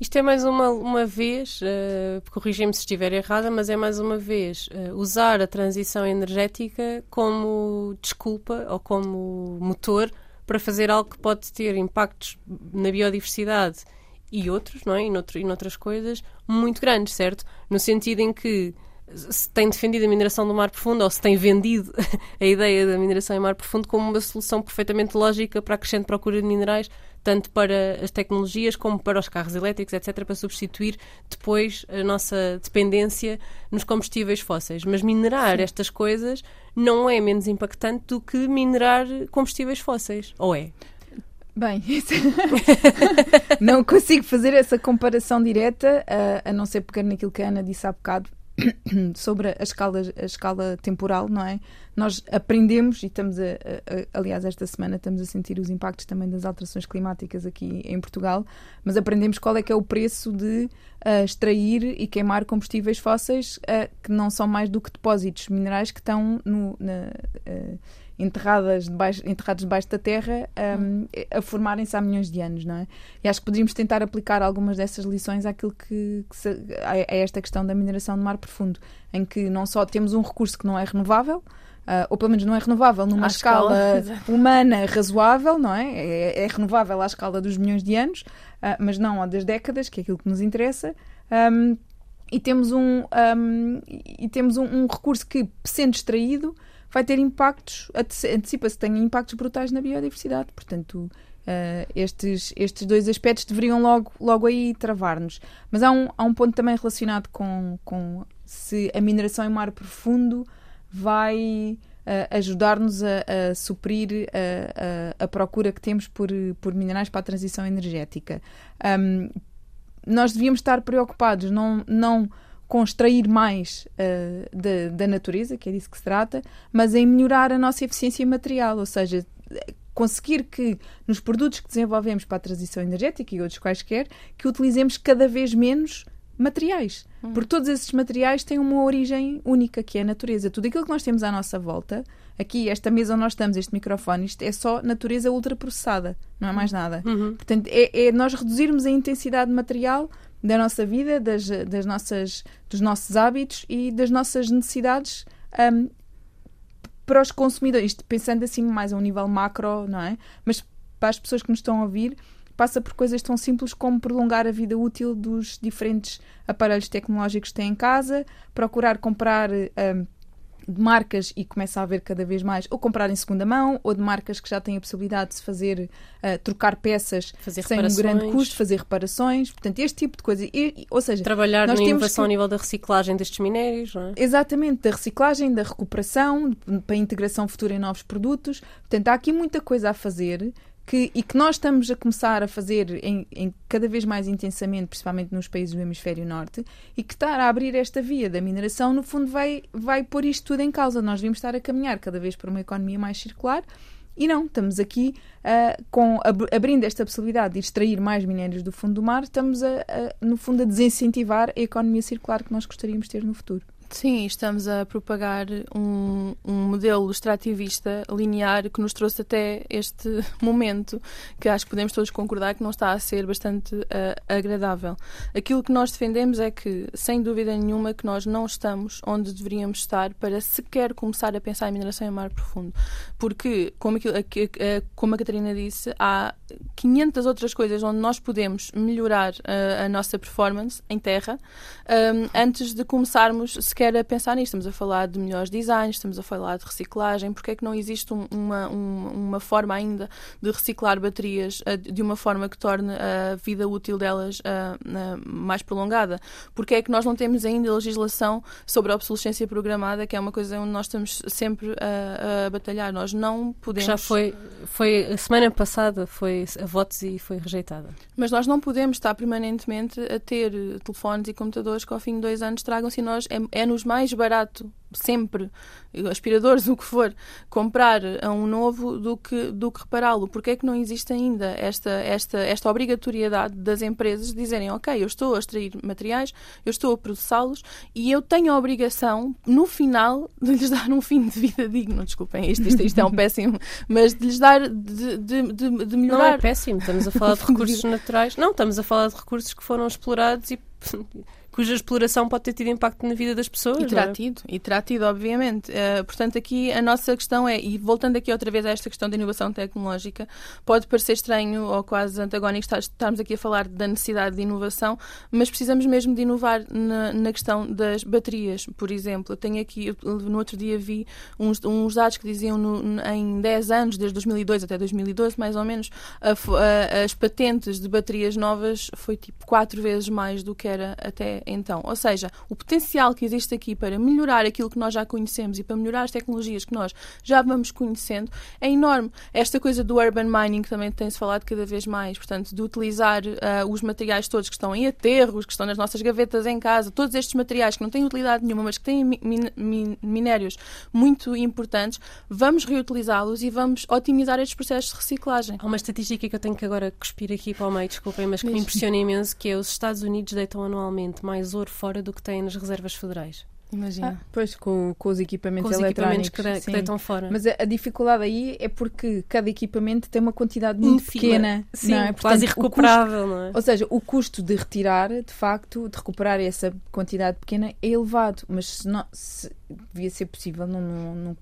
Isto é mais uma, uma vez, uh, corrigem-me se estiver errada, mas é mais uma vez uh, usar a transição energética como desculpa ou como motor para fazer algo que pode ter impactos na biodiversidade e outros, não é? E, noutro, e noutras coisas muito grandes, certo? No sentido em que se tem defendido a mineração do mar profundo ou se tem vendido <laughs> a ideia da mineração em mar profundo como uma solução perfeitamente lógica para a crescente procura de minerais, tanto para as tecnologias como para os carros elétricos, etc., para substituir depois a nossa dependência nos combustíveis fósseis. Mas minerar Sim. estas coisas não é menos impactante do que minerar combustíveis fósseis, ou é? Bem, <laughs> não consigo fazer essa comparação direta, a, a não ser pegar naquilo que a Ana disse há bocado, <coughs> sobre a escala, a escala temporal, não é? Nós aprendemos e estamos a, a, aliás, esta semana estamos a sentir os impactos também das alterações climáticas aqui em Portugal, mas aprendemos qual é que é o preço de uh, extrair e queimar combustíveis fósseis uh, que não são mais do que depósitos minerais que estão no, na, uh, enterradas debaixo, enterrados debaixo da terra um, a formarem-se há milhões de anos, não é? E acho que poderíamos tentar aplicar algumas dessas lições àquilo que, que se, a, a, esta questão da mineração do mar profundo, em que não só temos um recurso que não é renovável, Uh, ou pelo menos não é renovável numa escala, escala <laughs> humana razoável, não é? é? é? renovável à escala dos milhões de anos, uh, mas não das décadas, que é aquilo que nos interessa. Um, e temos um, um e temos um, um, recurso que, sendo extraído, vai ter impactos, antecipa-se que tenha impactos brutais na biodiversidade. Portanto, uh, estes, estes dois aspectos deveriam logo, logo aí travar-nos. Mas há um, há um ponto também relacionado com, com se a mineração em mar profundo vai uh, ajudar-nos a, a, suprir a, a, a, procura que temos por, por minerais para a transição energética. Um, nós devíamos estar preocupados, não. não com extrair mais uh, da, da natureza, que é disso que se trata, mas em melhorar a nossa eficiência material, ou seja, conseguir que nos produtos que desenvolvemos para a transição energética e outros quaisquer, que utilizemos cada vez menos materiais. Hum. Porque todos esses materiais têm uma origem única, que é a natureza. Tudo aquilo que nós temos à nossa volta, aqui, esta mesa onde nós estamos, este microfone, isto é só natureza ultraprocessada, não é mais nada. Uhum. Portanto, é, é nós reduzirmos a intensidade material da nossa vida, das, das nossas, dos nossos hábitos e das nossas necessidades um, para os consumidores. Isto pensando assim mais a um nível macro, não é? Mas para as pessoas que nos estão a ouvir, passa por coisas tão simples como prolongar a vida útil dos diferentes aparelhos tecnológicos que têm em casa, procurar comprar. Um, de marcas e começa a haver cada vez mais, ou comprar em segunda mão, ou de marcas que já têm a possibilidade de se fazer, uh, trocar peças fazer sem um grande custo, fazer reparações, portanto, este tipo de coisa. E, ou seja, trabalhar na inovação que... ao nível da reciclagem destes minérios, não é? Exatamente, da reciclagem, da recuperação, para a integração futura em novos produtos. Portanto, há aqui muita coisa a fazer que, e que nós estamos a começar a fazer em, em, cada vez mais intensamente, principalmente nos países do hemisfério norte, e que estar a abrir esta via da mineração, no fundo, vai, vai pôr isto tudo em causa. Nós devíamos estar a caminhar cada vez para uma economia mais circular. E não, estamos aqui uh, com, ab abrindo esta possibilidade de extrair mais minérios do fundo do mar, estamos, a, a, no fundo, a desincentivar a economia circular que nós gostaríamos de ter no futuro. Sim, estamos a propagar um, um, modelo extrativista linear que nos trouxe até este <laughs> momento, que acho que podemos todos concordar que não está a ser bastante uh, agradável. Aquilo que nós defendemos é que, sem dúvida nenhuma, que nós não estamos onde deveríamos estar para sequer começar a pensar em mineração em mar profundo. Porque, como, aquilo, como a Catarina disse, há 500 outras coisas onde nós podemos melhorar uh, a nossa performance em terra um, antes de começarmos sequer a pensar nisto. Estamos a falar de melhores designs, estamos a falar de reciclagem. Porque é que não existe um, uma, um, uma forma ainda de reciclar baterias uh, de uma forma que torne a vida útil delas uh, mais prolongada? Porque é que nós não temos ainda legislação sobre a obsolescência programada, que é uma coisa onde nós estamos sempre a, a batalhar. Nós não podemos. Já foi, foi a semana passada, foi a votos e foi rejeitada. Mas nós não podemos estar permanentemente a ter telefones e computadores que ao fim de dois anos tragam-se nós. É, é nos mais barato sempre, aspiradores, <laughs> o que for, comprar a um novo do que, do que repará-lo. Porque é que não existe ainda esta, esta, esta obrigatoriedade das empresas de dizerem, ok, eu estou a extrair materiais, eu estou a processá-los e eu tenho a obrigação, no final, <laughs> de lhes dar um fim de vida digno. Desculpem, isto, isto, isto é um péssimo, mas de lhes dar, de, de, de, de melhorar. Não é péssimo, estamos a <laughs> falar de recursos naturais. Não, estamos a falar de recursos que foram explorados e cuja exploração pode ter tido impacto na vida das pessoas. E terá é? tido, e terá tido, obviamente. Uh, portanto, aqui a nossa questão é, e voltando aqui outra vez a esta questão da inovação tecnológica, pode parecer estranho ou quase antagónico estarmos aqui a falar da necessidade de inovação, mas precisamos mesmo de inovar na, na questão das baterias, por exemplo. Eu tenho aqui, eu, no outro dia vi uns, uns dados que diziam no, em 10 anos, desde 2002 até 2012, mais ou menos, a, a, as patentes de baterias novas foi tipo quatro vezes mais do que era até então. Ou seja, o potencial que existe aqui para melhorar aquilo que nós já conhecemos e para melhorar as tecnologias que nós já vamos conhecendo é enorme. Esta coisa do urban mining também tem-se falado cada vez mais, portanto, de utilizar uh, os materiais todos que estão em aterros, que estão nas nossas gavetas em casa, todos estes materiais que não têm utilidade nenhuma, mas que têm min min minérios muito importantes, vamos reutilizá-los e vamos otimizar estes processos de reciclagem. Há uma estatística que eu tenho que agora cuspir aqui para o meio, desculpem, mas que me impressiona imenso, que é os Estados Unidos deitam anualmente mais ouro fora do que têm nas reservas federais. Imagina. Ah, pois, com, com os equipamentos com os eletrónicos. Equipamentos que, que deitam fora. Mas a, a, dificuldade aí é porque cada equipamento tem uma quantidade muito Infima. pequena. Sim, não é? Portanto, quase irrecuperável, custo, não é? Ou seja, o custo de retirar, de facto, de recuperar essa quantidade pequena é elevado. Mas se, não, se devia ser possível, não, não, não,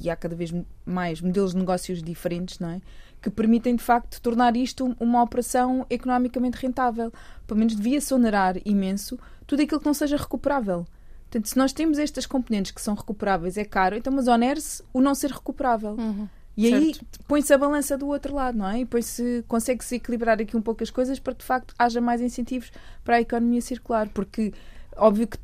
e há cada vez mais modelos de negócios diferentes, não é? que permitem de facto tornar isto uma operação economicamente rentável. Pelo menos devia-se onerar imenso tudo aquilo que não seja recuperável. Portanto, se nós temos estas componentes que são recuperáveis, é caro, então mas onere-se o não ser recuperável. Uhum. E certo. aí põe-se a balança do outro lado, não é? E põe-se, consegue-se equilibrar aqui um pouco as coisas para que de facto haja mais incentivos para a economia circular. Porque, óbvio que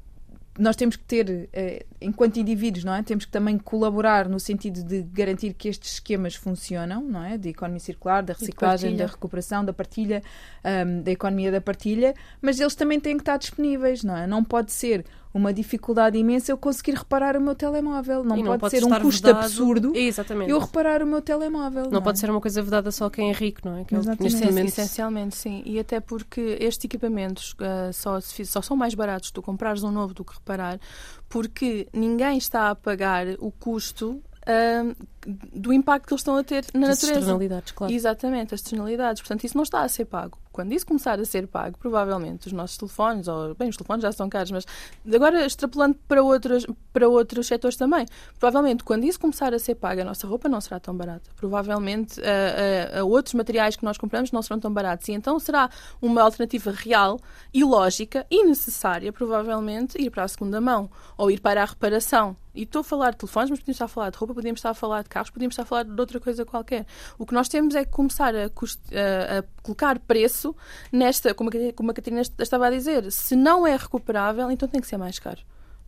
nós temos que ter, eh, enquanto indivíduos, não é? Temos que também colaborar no sentido de garantir que estes esquemas funcionam, não é? De economia circular, da reciclagem, da recuperação, da partilha, um, da economia da partilha, mas eles também têm que estar disponíveis, não é? Não pode ser uma dificuldade imensa eu conseguir reparar o meu telemóvel. Não, não pode, ser um custo vedado. absurdo Exatamente. eu reparar o meu telemóvel. Não, não pode é? ser uma coisa vedada só a quem é rico, não é? Que é Exatamente. momento... Essencialmente, sim. E até porque estes equipamentos uh, só, só são mais baratos tu comprares um novo do que reparar, porque ninguém está a pagar o custo Uh, do impacto que eles estão a ter na As natureza. externalidades, claro. Exatamente, as externalidades. Portanto, isso não está a ser pago. Quando isso começar a ser pago, provavelmente os nossos telefones, ou bem, os telefones já são caros, mas agora extrapolando para outros, para outros setores também, provavelmente quando isso começar a ser pago, a nossa roupa não será tão barata. Provavelmente uh, uh, outros materiais que nós compramos não serão tão baratos. E então será uma alternativa real e lógica e necessária, provavelmente, ir para a segunda mão ou ir para a reparação. E estou a falar de telefones, mas podemos estar a falar de roupa, podemos estar a falar de carros, podemos estar a falar de outra coisa qualquer. O que nós temos é que começar a, a, a colocar preço nesta, como a, como a Catarina estava a dizer, se não é recuperável, então tem que ser mais caro.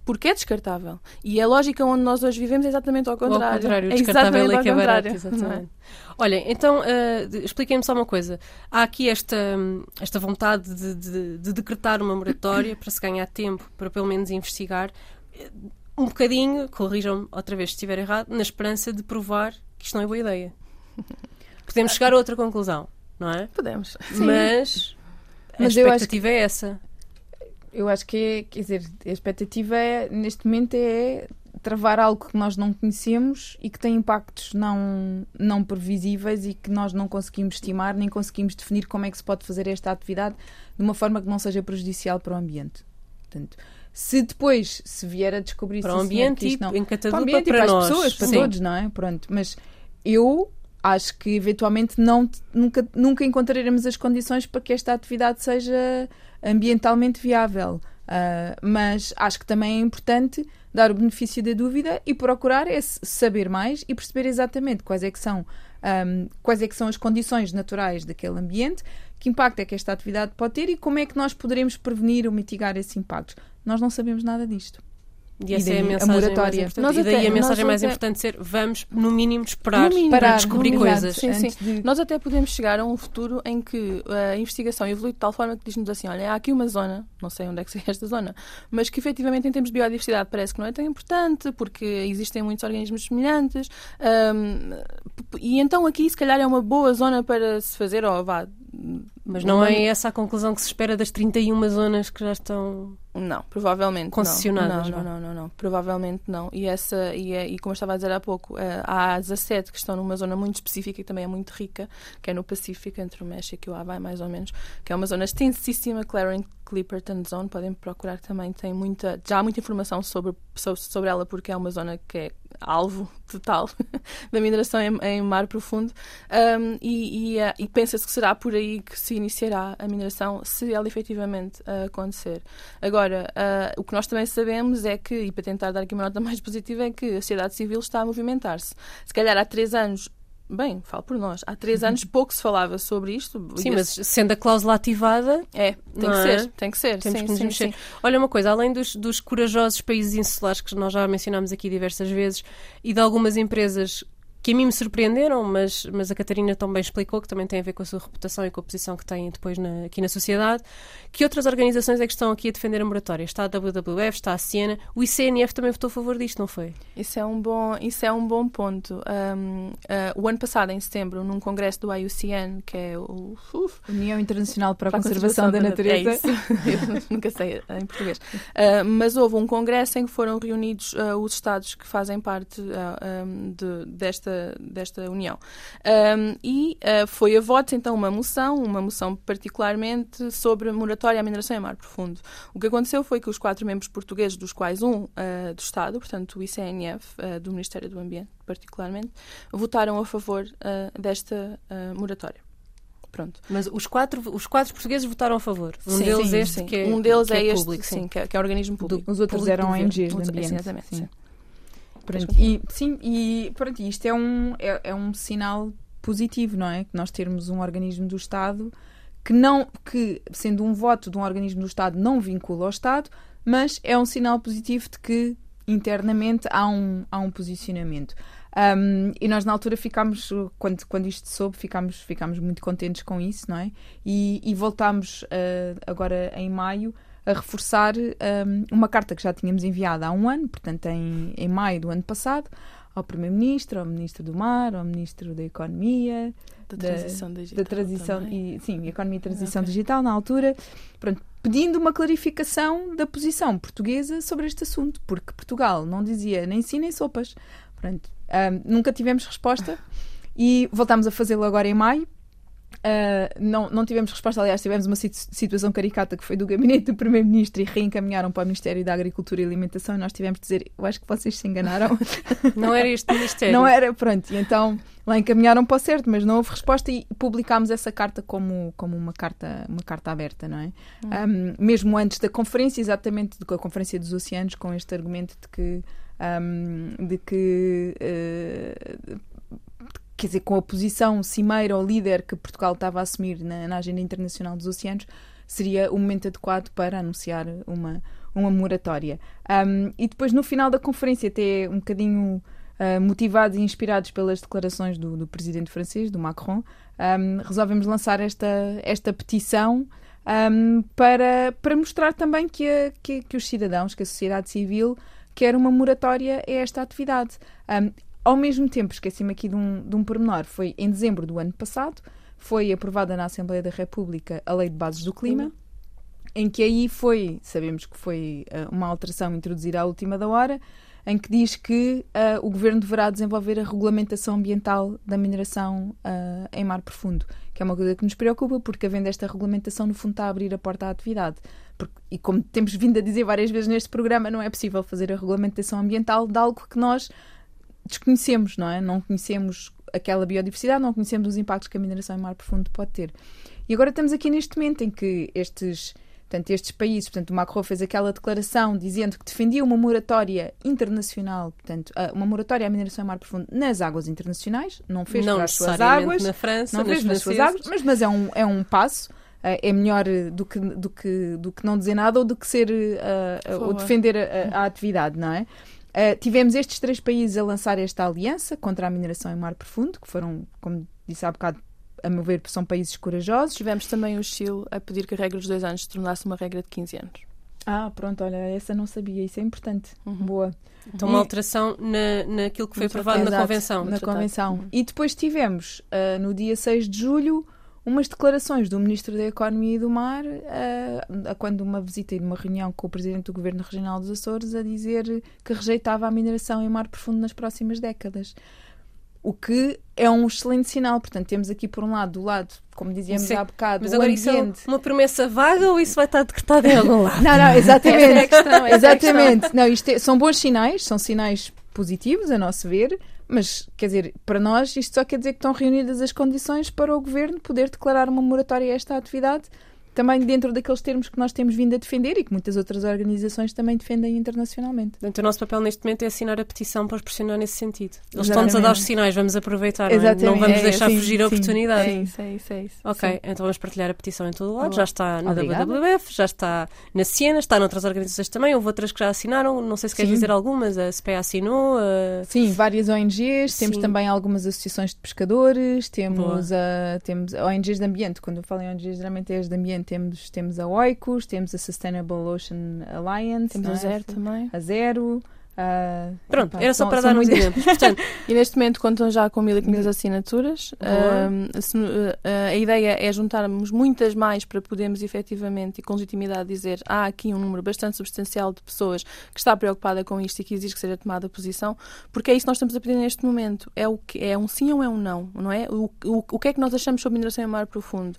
Porque é descartável. E a lógica onde nós hoje vivemos é exatamente ao contrário. Ao contrário, é descartável exatamente é que é barato. não é? Exatamente. Olhem, então, uh, expliquem-me só uma coisa. Há aqui esta, esta vontade de, de, de decretar uma moratória para se ganhar tempo, para pelo menos investigar um bocadinho, corrijam-me outra vez se estiver errado, na esperança de provar que isto não é boa ideia. <laughs> Podemos chegar a outra conclusão, não é? Podemos. Mas a Mas eu acho expectativa é essa. Eu acho que é, quer dizer, a expectativa é, neste momento é travar algo que nós não conhecemos e que tem impactos não, não previsíveis e que nós não conseguimos estimar nem conseguimos definir como é que se pode fazer esta atividade de uma forma que não seja prejudicial para o ambiente. Portanto, se depois se vier a descobrir para o ambiente senhor, isto não, em para ambiente para, para nós. as pessoas, para Sim. todos, não é? Pronto, mas eu acho que eventualmente não, nunca, nunca encontraremos as condições para que esta atividade seja ambientalmente viável. Uh, mas acho que também é importante dar o benefício da dúvida e procurar é saber mais e perceber exatamente quais é que são um, quais é que são as condições naturais daquele ambiente, que impacto é que esta atividade pode ter e como é que nós poderemos prevenir ou mitigar esses impactos. Nós não sabemos nada disto. E essa E é a daí a mensagem mais moratória. importante. E daí até- a mensagem mais até- importante ser vamos, no mínimo, esperar No mínimo, para Parar, descobrir mínimo. coisas. Sim, sim. de- Nós até podemos chegar a um futuro em que a investigação evolui de tal forma que diz-nos assim: olha, há aqui uma zona, não sei onde é que <laughs> seja esta zona, mas que efetivamente em termos de biodiversidade parece que não é tão importante porque existem muitos organismos semelhantes. hum, e então aqui, se calhar, é uma boa zona para se fazer, ou vá. Mas não é essa a conclusão que se espera das 31 zonas que já estão Não, provavelmente concessionadas. Não, não, não, não, não, provavelmente não. E essa e, é, e como eu estava a dizer há pouco, eh, há 17 que estão numa zona muito específica e também é muito rica, que é no Pacífico, entre o México e o Havaí, mais ou menos, que é uma zona extensíssima, Claren Clipperton Zone, podem procurar também, tem muita, já há muita informação sobre, sobre, ela porque é uma zona que é alvo total <laughs> da mineração em, em mar profundo um, e, e, eh, e pensa-se que será por aí que se iniciará a mineração se ela efetivamente uh, acontecer. Agora, uh, o que nós também sabemos é que, e para tentar dar aqui uma nota <laughs> mais positiva, é que a sociedade civil está a movimentar-se. Se calhar há três anos Bem, falo por nós. Há três anos <laughs> pouco se falava sobre isto. Sim, mas sendo a cláusula ativada. É, tem que é? ser, tem que ser. Temos sim, que nos sim, mexer. sim. Olha uma coisa, além dos, dos corajosos países insulares que nós já mencionámos aqui diversas vezes e de algumas empresas que a mim me surpreenderam, mas, mas a Catarina também explicou que também tem a ver com a sua reputação e com a posição que têm depois na, aqui na sociedade. Que outras organizações é que estão aqui a defender a moratória? Está a WWF, está a Siena, o ICNF também votou a favor disto, não foi? Isso é um bom, isso é um bom ponto. Um, uh, o ano passado, em setembro, num congresso do IUCN, que é o uf, União Internacional para a, Conservação, a Conservação, da, da Natureza, é <laughs> nunca sei em português, uh, mas houve um congresso em que foram reunidos uh, os Estados que fazem parte um, de, desta desta, desta união. Um, e uh, foi a votos, então, uma moção, uma moção particularmente sobre a moratória à mineração em mar profundo. O que aconteceu foi que os quatro membros portugueses, dos quais um uh, do Estado, portanto, o ICNF, uh, do Ministério do Ambiente, particularmente, votaram a favor desta moratória. Pronto. Mas os quatro, os quatro portugueses votaram a favor. Um sim, deles sim, este sim. que é Um deles que é, é este, público, sim, que é, que é organismo público. Os outros público eram do ONGs de ambiente. Exatamente, sim. Pronto, e, sim, e pronto, isto é um, é, é, um sinal positivo, não é? Que nós termos um organismo do Estado que não, que sendo um voto de um organismo do Estado não vincula ao Estado, mas é um sinal positivo de que internamente há um, há um posicionamento. Um, e nós na altura ficámos, quando, quando isto soube, ficámos, ficámos muito contentes com isso, não é? E, e voltámos uh, agora em maio a reforçar um, uma carta que já tínhamos enviado há um ano, portanto em, em maio do ano passado, ao Primeiro-Ministro, ao Ministro do Mar, ao Ministro da Economia, da Transição Digital. Da transição, e, sim, Economia e Transição okay. Digital, na altura, pronto, pedindo uma clarificação da posição portuguesa sobre este assunto, porque Portugal não dizia nem sim nem sopas. Pronto, um, nunca tivemos resposta e voltámos a fazê-lo agora em maio. Uh, não, não tivemos resposta, aliás, tivemos uma situação caricata que foi do gabinete do Primeiro-Ministro e reencaminharam para o Ministério da Agricultura e Alimentação e nós tivemos de dizer, eu acho que vocês se enganaram. <laughs> Não era este Ministério. Não era, pronto, e então lá encaminharam para o certo, mas não houve resposta e publicámos essa carta como, como uma, carta, uma carta aberta, não é? Hum. Um, mesmo antes da conferência, exatamente da Conferência dos Oceanos, com este argumento de que um, de que uh, quer dizer, com a posição cimeira ou líder que Portugal estava a assumir na, na, agenda internacional dos oceanos, seria o momento adequado para anunciar uma, uma moratória. Um, e depois, no final da conferência, até um bocadinho uh, motivados e inspirados pelas declarações do, do presidente francês, do Macron, um, resolvemos lançar esta, esta petição um, para, para mostrar também que, a, que, que os cidadãos, que a sociedade civil quer uma moratória a esta atividade. Ao mesmo tempo, esqueci-me aqui de um, de um pormenor, foi em dezembro do ano passado, foi aprovada na Assembleia da República a Lei de Bases do Clima, em que aí foi, sabemos que foi uh, uma alteração introduzida à última da hora, em que diz que uh, o Governo deverá desenvolver a regulamentação ambiental da mineração uh, em mar profundo, que é uma coisa que nos preocupa, porque havendo esta regulamentação, no fundo está a abrir a porta à atividade. Porque, e como temos vindo a dizer várias vezes neste programa, não é possível fazer a regulamentação ambiental de algo que nós desconhecemos, não é? Não conhecemos aquela biodiversidade, não conhecemos os impactos que a mineração em mar profundo pode ter. E agora estamos aqui neste momento em que estes, portanto, estes países, portanto, o Macron fez aquela declaração dizendo que defendia uma moratória internacional, portanto, uma moratória à mineração em mar profundo nas águas internacionais, não fez não para as suas águas, na França, não fez nas suas águas, mas, mas é um, é um passo. Uh, é melhor do que, do, que, do que não dizer nada ou do que ser uh, ou defender a, a, atividade, não é? Uh, tivemos estes três países a lançar esta aliança contra a mineração em mar profundo, que foram, como disse há bocado, a meu ver, são países corajosos. Tivemos também o Chile a pedir que a regra dos dois anos se tornasse uma regra de 15 anos. Ah, pronto, olha, essa não sabia, isso é importante. Uhum. Boa. Então, uma alteração na, naquilo que foi aprovado na Convenção. Na Convenção. Uhum. E depois tivemos, uh, no dia 6 de julho, umas declarações do Ministro da Economia e do Mar, uh, quando uma visita e uma reunião com o Presidente do Governo Regional dos Açores, a dizer que rejeitava a mineração em mar profundo nas próximas décadas. O que é um excelente sinal. Portanto, temos aqui, por um lado, do lado, como dizíamos Sim, há bocado, mas agora isso é uma promessa vaga ou isso vai estar decretado em algum lado? Não, não, exatamente. é a questão, é exatamente. A não, isto é, são bons sinais, são sinais positivos, a nosso ver, mas, quer dizer, para nós isto só quer dizer que estão reunidas as condições para o Governo poder declarar uma moratória a esta atividade também dentro daqueles termos que nós temos vindo a defender e que muitas outras organizações também defendem internacionalmente. Portanto, o nosso papel neste momento é assinar a petição para os pressionar nesse sentido. Eles estão-nos a dar os sinais, vamos aproveitar, não, é? não, vamos é, deixar sim, fugir sim, a oportunidade. É isso, é isso, é isso. Ok, sim. então vamos partilhar a petição em todo o lado. Já está no Obrigada. WWF, já está na Siena, está noutras organizações também. Houve outras que já assinaram, não sei se quer dizer algumas, a SPA assinou. A... Sim, várias ONGs, temos também algumas associações de pescadores, temos, a, temos ONGs de ambiente. Quando eu falo em ONGs, geralmente é as de ambiente, temos, temos a OICOS, temos a Sustainable Ocean Alliance, temos a é? Zero também. A Zero. Uh, Pronto, era só para dar uns exemplos. Portanto, <laughs> e neste momento contam já com 1500 assinaturas. Uh, se, uh, a ideia é juntarmos muitas mais para podermos efetivamente e com legitimidade dizer há aqui um número bastante substancial de pessoas que está preocupada com isto e que exige que seja tomada posição, porque é isso que nós estamos a pedir neste momento. É, o que, é um sim ou é um não, não é? O, o, o que é que nós achamos sobre mineração em mar profundo?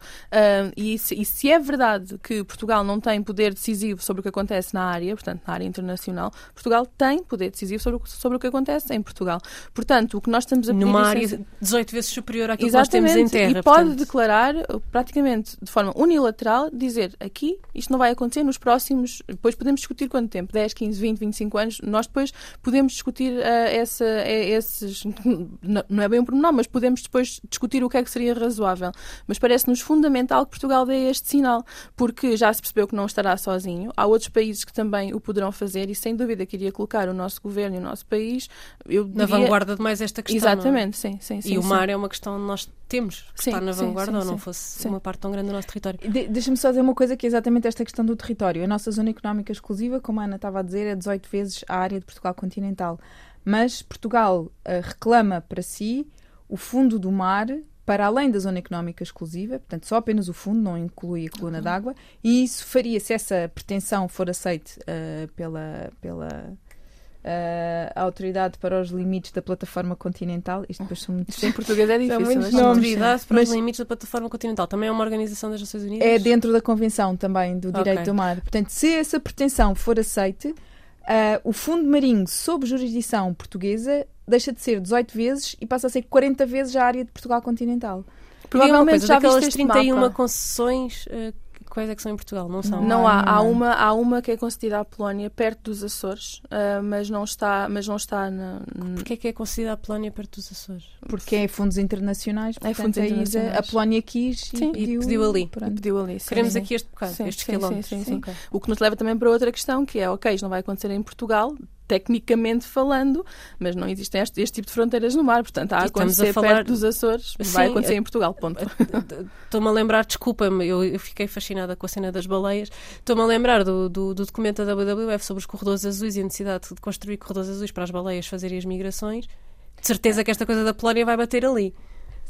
e, se, e se é verdade que Portugal não tem poder decisivo sobre o que acontece na área, portanto na área internacional, Portugal tem poder decisivo sobre, sobre o que acontece em Portugal. Portanto, o que nós estamos a pedir... Numa área 18 vezes superior àquilo Exatamente, que nós temos em terra. E pode declarar, praticamente de forma unilateral, dizer aqui isto não vai acontecer nos próximos... Depois podemos discutir quanto tempo? 10, 15, 20, 25 anos. Nós depois podemos discutir uh, essa, é, esses... <laughs> Não é bem um pormenor, mas podemos depois discutir o que é que seria razoável. Mas parece-nos fundamental que Portugal dê este sinal, porque já se percebeu que não estará sozinho. Há outros países que também o poderão fazer e sem dúvida queria colocar o nosso governo e o nosso país. Eu na diria... vanguarda de mais esta questão. É? Exatamente, sim, sim, sim. E sim, o mar é uma questão que nós temos que sim, estar na vanguarda ou não fosse uma parte tão grande do nosso território. De Deixa-me só dizer uma coisa que é exatamente esta questão do território. A nossa zona económica exclusiva, como a Ana estava a dizer, é 18 vezes a área de Portugal continental. Mas Portugal uh, reclama para si o fundo do mar para além da zona económica exclusiva, portanto, só apenas o fundo, não inclui a coluna uhum. d'água, e isso faria, se essa pretensão for aceite uh, pela, pela Uh, a autoridade para os limites da plataforma continental. Isto depois são muitos. Em português é <laughs> difícil. Muitos Autoridade para mas... os limites da plataforma continental. Também é uma organização das Nações Unidas? É dentro da Convenção também do Direito okay. do Mar. Portanto, se essa pretensão for aceite, uh, o fundo marinho sob jurisdição portuguesa deixa de ser 18 vezes e passa a ser 40 vezes a área de Portugal continental. Provavelmente já daquelas 31 mapa. concessões uh, Quais é que são em Portugal? Não são? Não há. Há uma, há uma que é concedida à Polónia perto dos Açores, uh, mas não está, mas não está na. Porquê é que é concedida à Polónia perto dos Açores? Porque é fundos internacionais. É fundos internacionais. A Polónia quis sim. e pediu, pediu ali. Pronto. Pediu ali sim, Queremos sim. aqui este bocado, sim, estes quilómetros. Sim, sim, okay. O que nos leva também para outra questão, que é, ok, isto não vai acontecer em Portugal, tecnicamente falando, mas não existem este, este, tipo de fronteiras no mar, portanto, há a acontecer a falar... perto dos Açores, Sim, vai acontecer em Portugal, ponto. Estou-me a lembrar, desculpa-me, eu, eu, fiquei fascinada com a cena das baleias, estou-me a lembrar do, do, do, documento da WWF sobre os corredores azuis e a necessidade de construir corredores azuis para as baleias fazerem as migrações. De certeza que esta coisa da Polónia vai bater ali.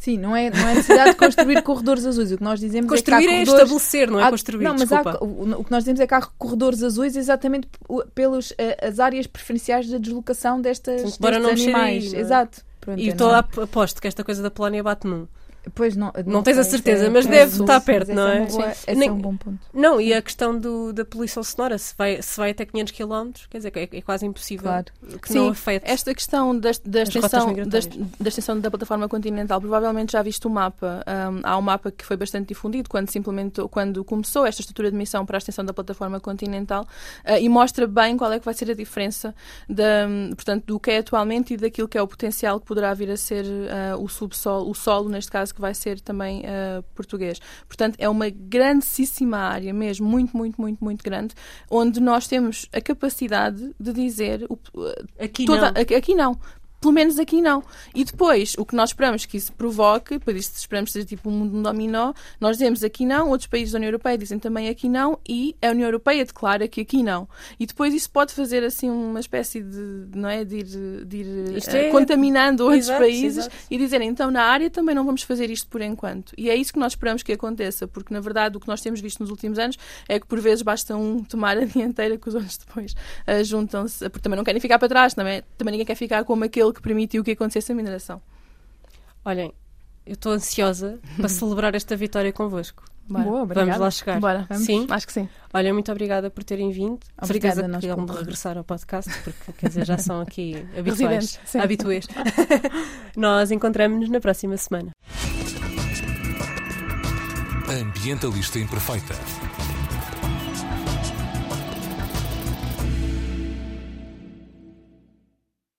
Sim, não é, não é necessidade de construir <laughs> corredores azuis. O que nós dizemos construir é que há corredores... é estabelecer, não é há... construir. Não, mas há... o que nós dizemos é que há corredores azuis exatamente pelas eh, as áreas preferenciais de deslocação destas, destes animais. Aí, é? Exato. Pronto, e estou a aposto que esta coisa da Polónia bate num. Pois não, não, não tens a certeza, é, mas deve estar perto, não é? Boa, esse Nem, é um bom ponto. Não, e a questão do, da poluição sonora, se vai, se vai até 500 km, quer dizer, é, é quase impossível claro. que Sim, não afete. Esta questão da, da, extensão, da, da, extensão da plataforma continental, provavelmente já viste o mapa. Um, há um mapa que foi bastante difundido quando se implementou, quando começou esta estrutura de missão para a extensão da plataforma continental uh, e mostra bem qual é que vai ser a diferença da, portanto, do que é atualmente e daquilo que é o potencial que poderá vir a ser uh, o subsolo, o solo, neste caso, que vai ser também também uh, português. Portanto, é uma grandíssima área, mesmo, muito, muito, muito, muito grande, onde nós temos a capacidade de dizer. O, aqui, toda, não. aqui não pelo menos aqui não. E depois, o que nós esperamos que isso provoque, por isso esperamos seja tipo um mundo dominó, nós dizemos aqui não, outros países da União Europeia dizem também aqui não, e a União Europeia declara que aqui não. E depois isso pode fazer assim uma espécie de, não é, de ir, de ir uh, é- contaminando outros Exato, países exato. e dizerem então na área também não vamos fazer isto por enquanto. E é isso que nós esperamos que aconteça, porque na verdade o que nós temos visto nos últimos anos é que por vezes basta um tomar a <laughs> dianteira que os outros depois uh, juntam-se, porque também não querem ficar para trás, também, também ninguém quer ficar como aquele que permitiu que acontecesse a mineração. Olhem, eu estou ansiosa para <laughs> celebrar esta vitória convosco. Bora. Boa, Vamos obrigada. lá chegar. Bora. Vamos. Sim. Acho que sim. Olha, muito obrigada por terem vindo. Obrigada, certeza nós que vão por- regressar ao podcast, porque quer dizer, já são aqui <laughs> habituais. Habituês. <laughs> Nós encontramos-nos na próxima semana. Ambientalista Imperfeita.